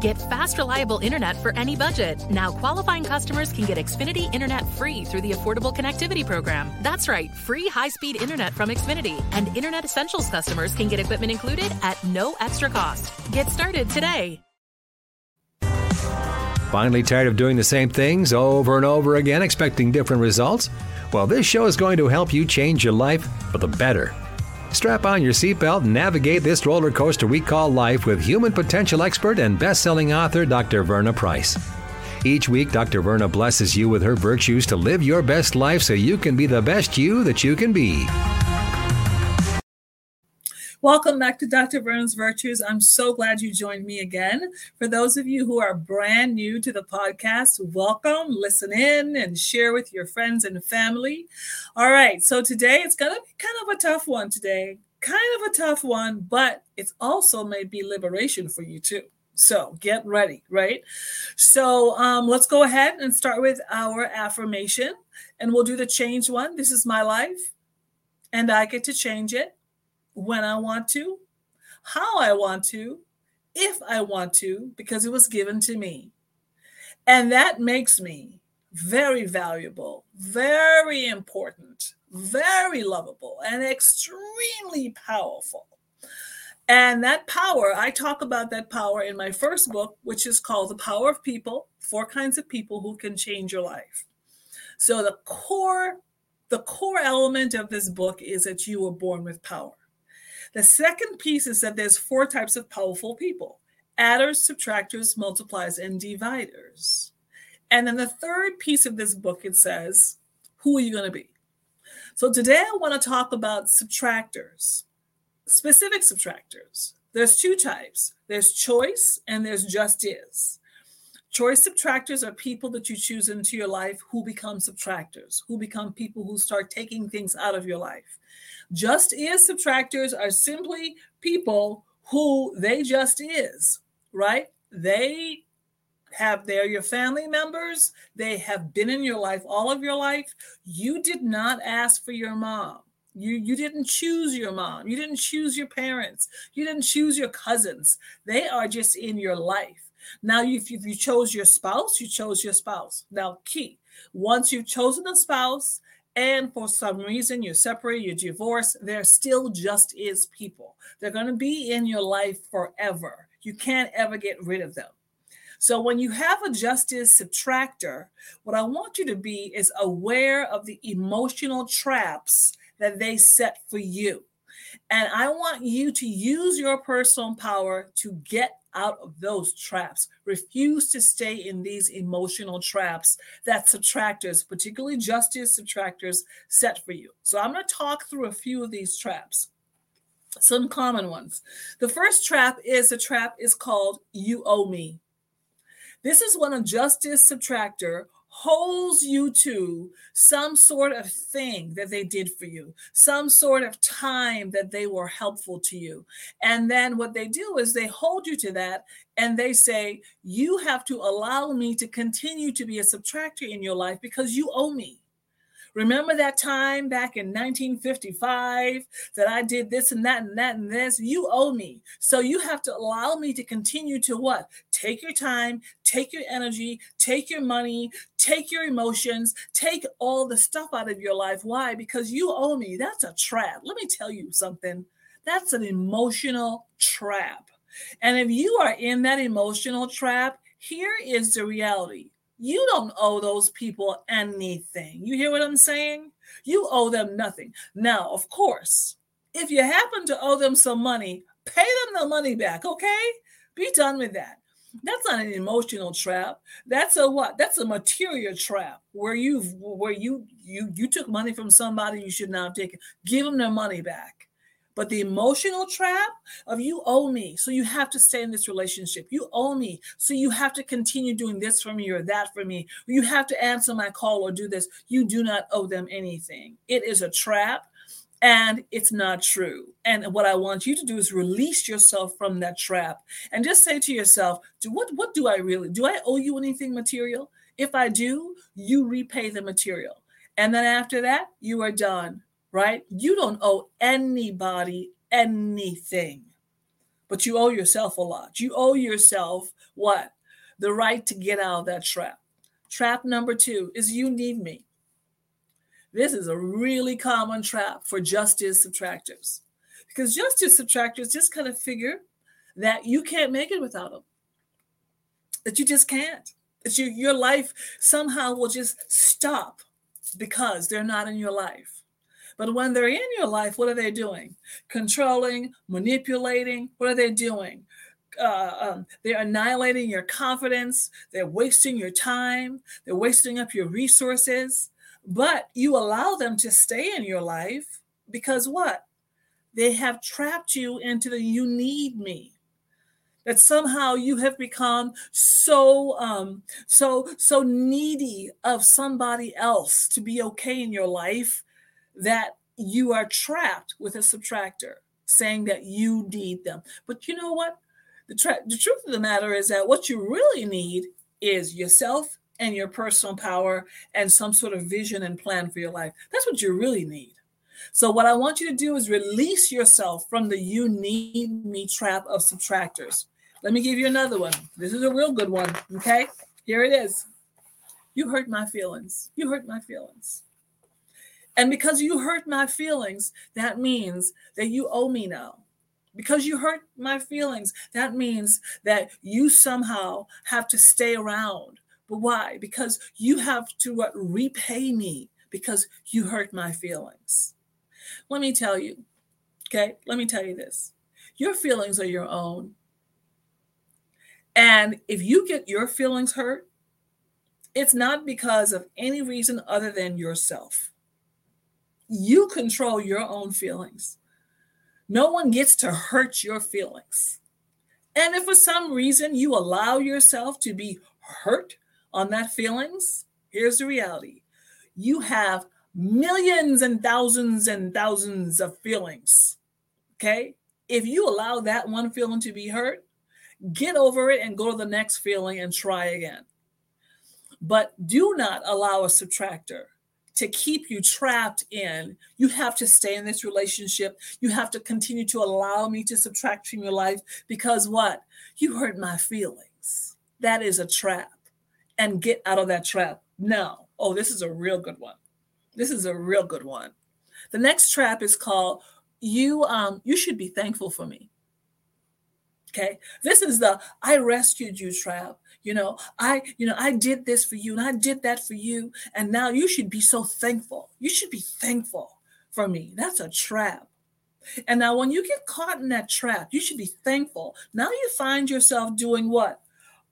Get fast, reliable internet for any budget. Now, qualifying customers can get Xfinity Internet free through the Affordable Connectivity Program. That's right, free high speed internet from Xfinity. And Internet Essentials customers can get equipment included at no extra cost. Get started today. Finally, tired of doing the same things over and over again, expecting different results? Well, this show is going to help you change your life for the better. Strap on your seatbelt and navigate this roller coaster we call life with human potential expert and best-selling author Dr. Verna Price. Each week, Dr. Verna blesses you with her virtues to live your best life so you can be the best you that you can be. Welcome back to Dr. Verna's Virtues. I'm so glad you joined me again. For those of you who are brand new to the podcast, welcome, listen in, and share with your friends and family. All right, so today it's going to be kind of a tough one today. Kind of a tough one, but it's also may be liberation for you too. So get ready, right? So um, let's go ahead and start with our affirmation, and we'll do the change one. This is my life, and I get to change it when I want to, how I want to, if I want to, because it was given to me. And that makes me very valuable, very important, very lovable, and extremely powerful. And that power, I talk about that power in my first book, which is called The Power of People Four Kinds of People Who Can Change Your Life. So the core the core element of this book is that you were born with power. The second piece is that there's four types of powerful people adders, subtractors, multipliers, and dividers. And then the third piece of this book, it says, who are you going to be? So today I want to talk about subtractors, specific subtractors. There's two types there's choice and there's just is. Choice subtractors are people that you choose into your life who become subtractors, who become people who start taking things out of your life. Just is subtractors are simply people who they just is, right? They have they're your family members, they have been in your life all of your life. You did not ask for your mom. You you didn't choose your mom. You didn't choose your parents. You didn't choose your cousins. They are just in your life. Now, if you, if you chose your spouse, you chose your spouse. Now, key once you've chosen a spouse and for some reason you separate, you divorce, there still just is people. They're going to be in your life forever. You can't ever get rid of them. So when you have a just is subtractor, what I want you to be is aware of the emotional traps that they set for you. And I want you to use your personal power to get out of those traps. Refuse to stay in these emotional traps that subtractors, particularly just is subtractors, set for you. So I'm going to talk through a few of these traps. Some common ones. The first trap is a trap is called you owe me. This is when a just is subtractor holds you to some sort of thing that they did for you, some sort of time that they were helpful to you. And then what they do is they hold you to that and they say, You have to allow me to continue to be a subtractor in your life because you owe me. Remember that time back in 1955 that I did this and that and that and this? You owe me. So you have to allow me to continue to what? Take your time, take your energy, take your money, take your emotions, take all the stuff out of your life. Why? Because you owe me. That's a trap. Let me tell you something. That's an emotional trap. And if you are in that emotional trap, here is the reality you don't owe those people anything. You hear what I'm saying? You owe them nothing. Now, of course, if you happen to owe them some money, pay them the money back, okay? Be done with that. That's not an emotional trap. That's a what? That's a material trap where you where you you you took money from somebody you should not have taken. Give them their money back. But the emotional trap of you owe me, so you have to stay in this relationship. You owe me, so you have to continue doing this for me or that for me. You have to answer my call or do this. You do not owe them anything. It is a trap and it's not true. And what I want you to do is release yourself from that trap and just say to yourself, do what what do I really do I owe you anything material? If I do, you repay the material. And then after that, you are done right? You don't owe anybody anything. but you owe yourself a lot. You owe yourself what? The right to get out of that trap. Trap number two is you need me. This is a really common trap for just is subtractors because just is subtractors just kind of figure that you can't make it without them, that you just can't, that you, your life somehow will just stop because they're not in your life. But when they're in your life, what are they doing? Controlling, manipulating. What are they doing? Uh, um, they're annihilating your confidence. They're wasting your time. They're wasting up your resources. But you allow them to stay in your life because what? They have trapped you into the you need me that somehow you have become so um so so needy of somebody else to be okay in your life that you are trapped with a subtractor saying that you need them but you know what the, tra- the truth of the matter is that what you really need is yourself and your personal power and some sort of vision and plan for your life that's what you really need so, what I want you to do is release yourself from the you need me trap of subtractors. Let me give you another one. This is a real good one. Okay, here it is. You hurt my feelings. You hurt my feelings. And because you hurt my feelings, that means that you owe me now. Because you hurt my feelings, that means that you somehow have to stay around. But why? Because you have to what, repay me because you hurt my feelings. Let me tell you, okay? Let me tell you this your feelings are your own. And if you get your feelings hurt, it's not because of any reason other than yourself. You control your own feelings. No one gets to hurt your feelings. And if for some reason you allow yourself to be hurt on that feelings, here's the reality you have millions and thousands and thousands of feelings. Okay. If you allow that one feeling to be hurt, get over it and go to the next feeling and try again. But do not allow a subtractor to keep you trapped in. You have to stay in this relationship. You have to continue to allow me to subtract from your life because what? You hurt my feelings. That is a trap. And get out of that trap now. Oh, this is a real good one. This is a real good one. The next trap is called you um you should be thankful for me. Okay? This is the I rescued you trap. You know, I you know, I did this for you and I did that for you and now you should be so thankful. You should be thankful for me. That's a trap. And now when you get caught in that trap, you should be thankful. Now you find yourself doing what?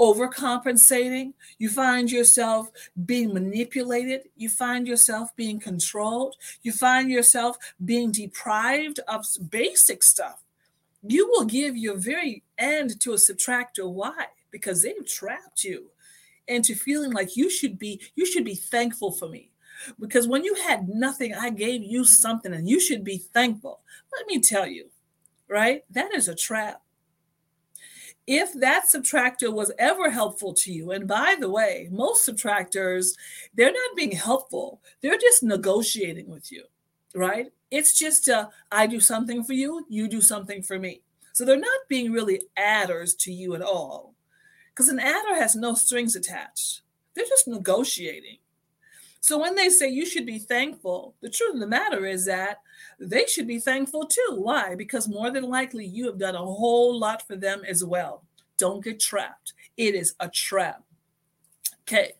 overcompensating. You find yourself being manipulated. You find yourself being controlled. You find yourself being deprived of basic stuff. You will give your very end to a subtractor. Why? Because they've trapped you into feeling like you should be you should be thankful for me. Because when you had nothing i gave you something and you should be thankful. Let me tell you right? That is a trap. If that subtractor was ever helpful to you and by the way most subtractors they're not being helpful. They're just negotiating with you right? It's just uh, i do something for you you do something for me. So they're not being really adders to you at all because an adder has no strings attached they're just negotiating so when they say you should be thankful, the truth of the matter is that they should be thankful too. Why? Because more than likely you have done a whole lot for them as well. Don't get trapped. It is a trap. Okay.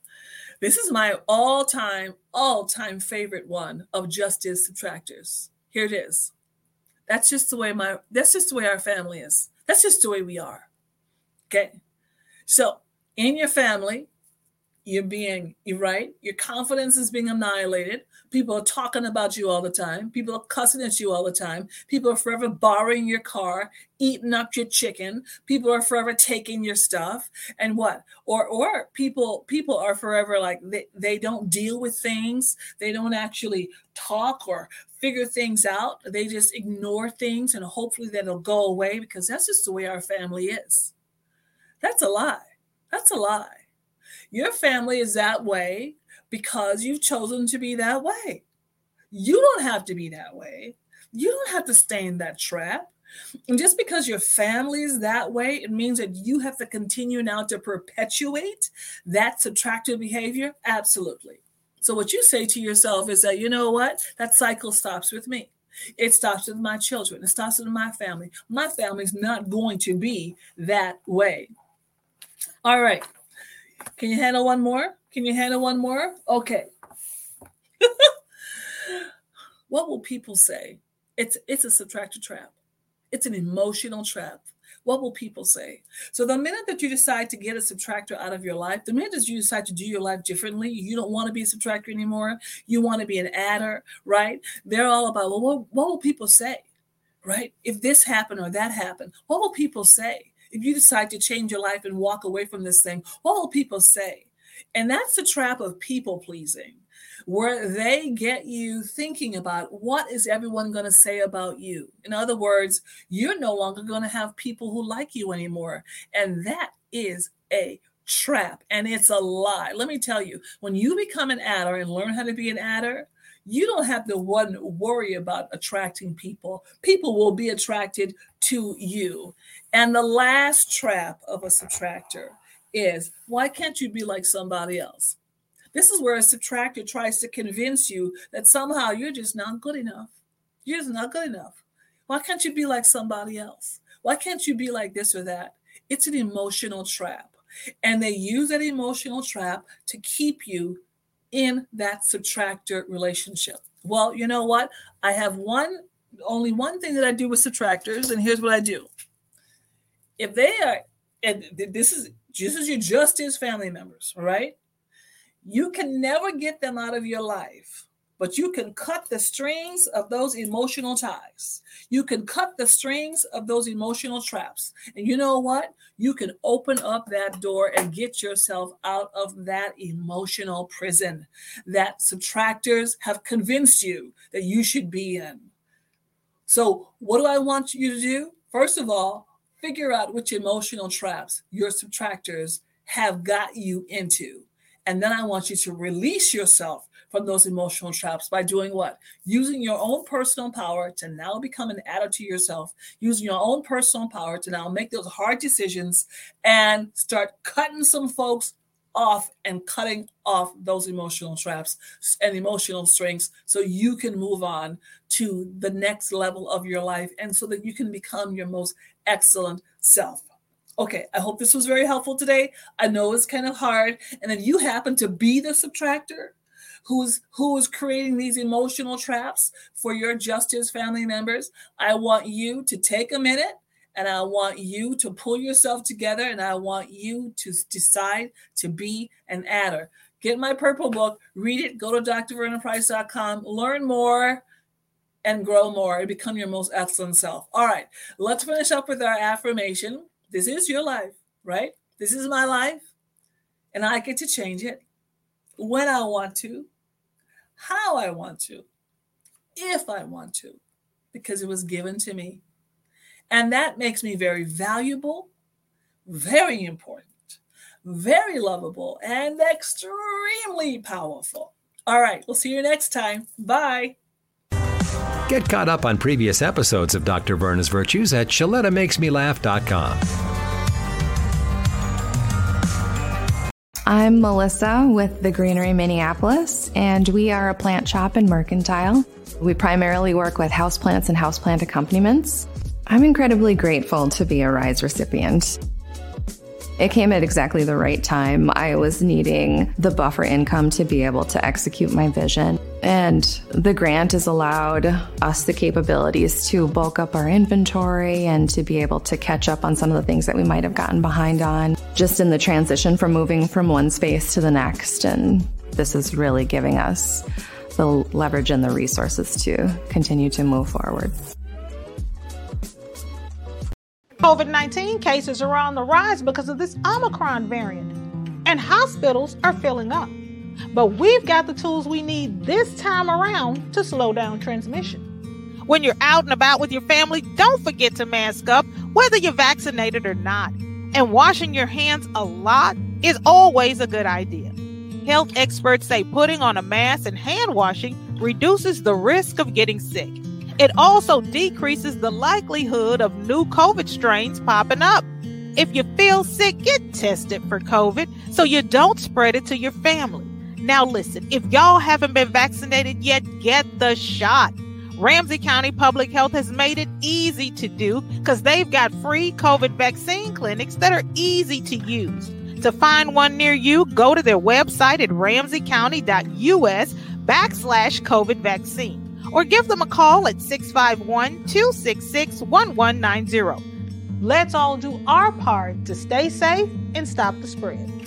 This is my all time, all time favorite one of just is subtractors. Here it is. That's just the way my, that's just the way our family is. That's just the way we are. Okay. So in your family, you're being you're right your confidence is being annihilated. People are talking about you all the time. People are cussing at you all the time. People are forever borrowing your car eating up your chicken. People are forever taking your stuff. And what? Or or people people are forever like they, they don't deal with things. They don't actually talk or figure things out. They just ignore things and hopefully that'll go away because that's just the way our family is that's a lie that's a lie your family is that way because you've chosen to be that way. You don't have to be that way. You don't have to stay in that trap. And just because your family is that way, it means that you have to continue now to perpetuate that subtractive behavior? Absolutely. So, what you say to yourself is that, you know what? That cycle stops with me. It stops with my children. It stops with my family. My family's not going to be that way. All right. Can you handle one more? Can you handle one more? Okay. what will people say? It's it's a subtractor trap. It's an emotional trap. What will people say? So the minute that you decide to get a subtractor out of your life, the minute that you decide to do your life differently, you don't want to be a subtractor anymore. You want to be an adder, right? They're all about, well, what, what will people say? Right? If this happened or that happened, what will people say? If you decide to change your life and walk away from this thing, what will people say? And that's the trap of people pleasing where they get you thinking about what is everyone going to say about you. In other words, you're no longer going to have people who like you anymore. And that is a trap and it's a lie. Let me tell you, when you become an adder and learn how to be an adder, you don't have to one worry about attracting people. People will be attracted to you. And the last trap of a subtractor is why can't you be like somebody else? This is where a subtractor tries to convince you that somehow you're just not good enough. You're just not good enough. Why can't you be like somebody else? Why can't you be like this or that? It's an emotional trap. And they use that emotional trap to keep you in that subtractor relationship. Well, you know what? I have one, only one thing that I do with subtractors, and here's what I do. If they are, and this is this is your just as family members, right? You can never get them out of your life, but you can cut the strings of those emotional ties. You can cut the strings of those emotional traps. And you know what? You can open up that door and get yourself out of that emotional prison that subtractors have convinced you that you should be in. So, what do I want you to do? First of all, figure out which emotional traps your subtractors have got you into. And then I want you to release yourself from those emotional traps by doing what? Using your own personal power to now become an adder to yourself, using your own personal power to now make those hard decisions and start cutting some folks off and cutting off those emotional traps and emotional strings so you can move on to the next level of your life and so that you can become your most excellent self. Okay, I hope this was very helpful today. I know it's kind of hard. And then you happen to be the subtractor who's who is creating these emotional traps for your just is family members. I want you to take a minute and I want you to pull yourself together and I want you to decide to be an adder. Get my purple book, read it, go to drvernaprice.com, learn more and grow more and become your most excellent self. All right, let's finish up with our affirmation. This is your life, right? This is my life, and I get to change it when I want to, how I want to, if I want to, because it was given to me. And that makes me very valuable, very important, very lovable, and extremely powerful. All right, we'll see you next time. Bye. Get caught up on previous episodes of Dr. Verna's Virtues at ShalettaMakesMeLaugh.com. I'm Melissa with the Greenery Minneapolis, and we are a plant shop in Mercantile. We primarily work with houseplants and houseplant accompaniments. I'm incredibly grateful to be a RISE recipient. It came at exactly the right time. I was needing the buffer income to be able to execute my vision. And the grant has allowed us the capabilities to bulk up our inventory and to be able to catch up on some of the things that we might have gotten behind on just in the transition from moving from one space to the next. And this is really giving us the leverage and the resources to continue to move forward. COVID 19 cases are on the rise because of this Omicron variant, and hospitals are filling up. But we've got the tools we need this time around to slow down transmission. When you're out and about with your family, don't forget to mask up, whether you're vaccinated or not. And washing your hands a lot is always a good idea. Health experts say putting on a mask and hand washing reduces the risk of getting sick. It also decreases the likelihood of new COVID strains popping up. If you feel sick, get tested for COVID so you don't spread it to your family. Now, listen, if y'all haven't been vaccinated yet, get the shot. Ramsey County Public Health has made it easy to do because they've got free COVID vaccine clinics that are easy to use. To find one near you, go to their website at ramseycounty.us backslash COVID vaccine or give them a call at 651 266 1190. Let's all do our part to stay safe and stop the spread.